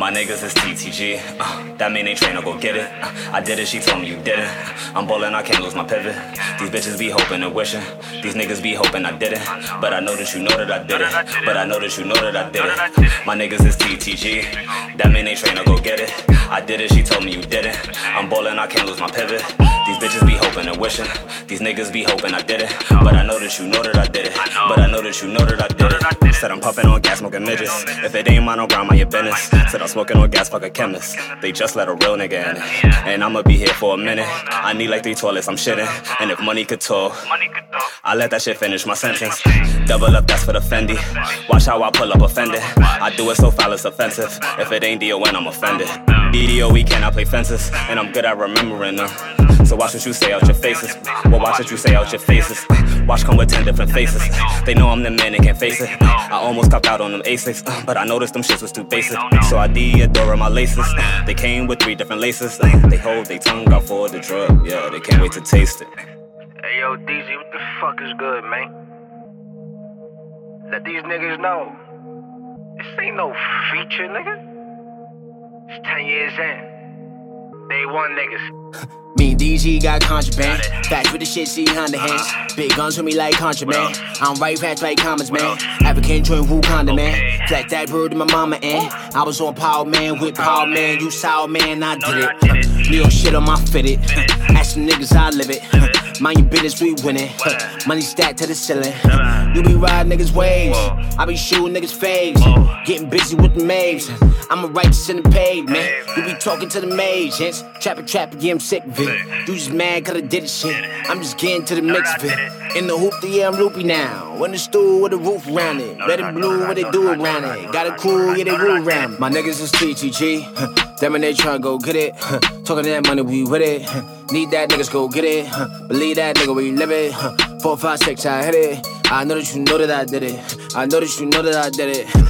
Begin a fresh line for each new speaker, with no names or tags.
My niggas is TTG. Uh, that mean they train to go get it. Uh, I did it, she told me you did it. I'm ballin', I can't lose my pivot. These bitches be hoping and wishing. These niggas be hoping I did it. But I know that you know that I did it. But I know that you know that I did it. My niggas is TTG. That mean they train to go get it. I did it, she told me you did it. I'm ballin', I can't lose my pivot. These bitches be hoping and wishing. These niggas be hoping I did it. But I know that you know that I did it. But I know that you know that I did it. Said I'm puffin' on gas, smoking midgets. If it ain't mine, on ground, my your business. Said I'm smoking on gas, fuck a chemist. They just let a real nigga in it. And I'ma be here for a minute. I need like three toilets, I'm shitting. And if money could talk, I let that shit finish my sentence. Double up, that's for the Fendi. Watch how I pull up offended. I do it so foul, it's offensive. If it ain't DON, I'm offended. DDOE cannot play fences, and I'm good at remembering them. So watch what you say out your faces. Well, watch what you say out your faces. Watch come with ten different faces. They know I'm the man, they can't face it. I almost copped out on them Asics, uh, but I noticed them shits was too basic. So I Deodora my laces. They came with three different laces. Uh, they hold their tongue out for the drug. Yeah, they can't wait to taste it.
Hey yo, DZ, what the fuck is good, man? Let these niggas know. This ain't no feature, nigga. It's 10 years in. Day one niggas.
Me and DG got contraband. Back with the shit, see Honda hands. Uh-huh. Big guns with me like contraband. I'm right back like commas, man. African joint Wakanda, man. Flat that bird in my mama in. I was on Power Man with Power Man. You sour man, I did it. Leo shit on my fitted. Ask some niggas, I live it. Mind your business, we winning. Money stacked to the ceiling. You be riding niggas' waves. I be shooting niggas' faves. Getting busy with the maves. I'm a righteous in the pavement. You be talking to the agents. Trapper, trapper, yeah, I'm sick of it. You just mad cause I did the shit. I'm just getting to the mix of it. In the hoop, yeah, I'm loopy now. In the stool with a roof around it. Red and blue, what they do around it. Got a cool, yeah, they rule around. My niggas is TTG. Them and they tryna go get it. Huh. Talking that money, we with it. Need that niggas go get it. Believe that nigga, we live it. Four, five, six, I hit it. I know that you know that I did it. I know that you know that I did it.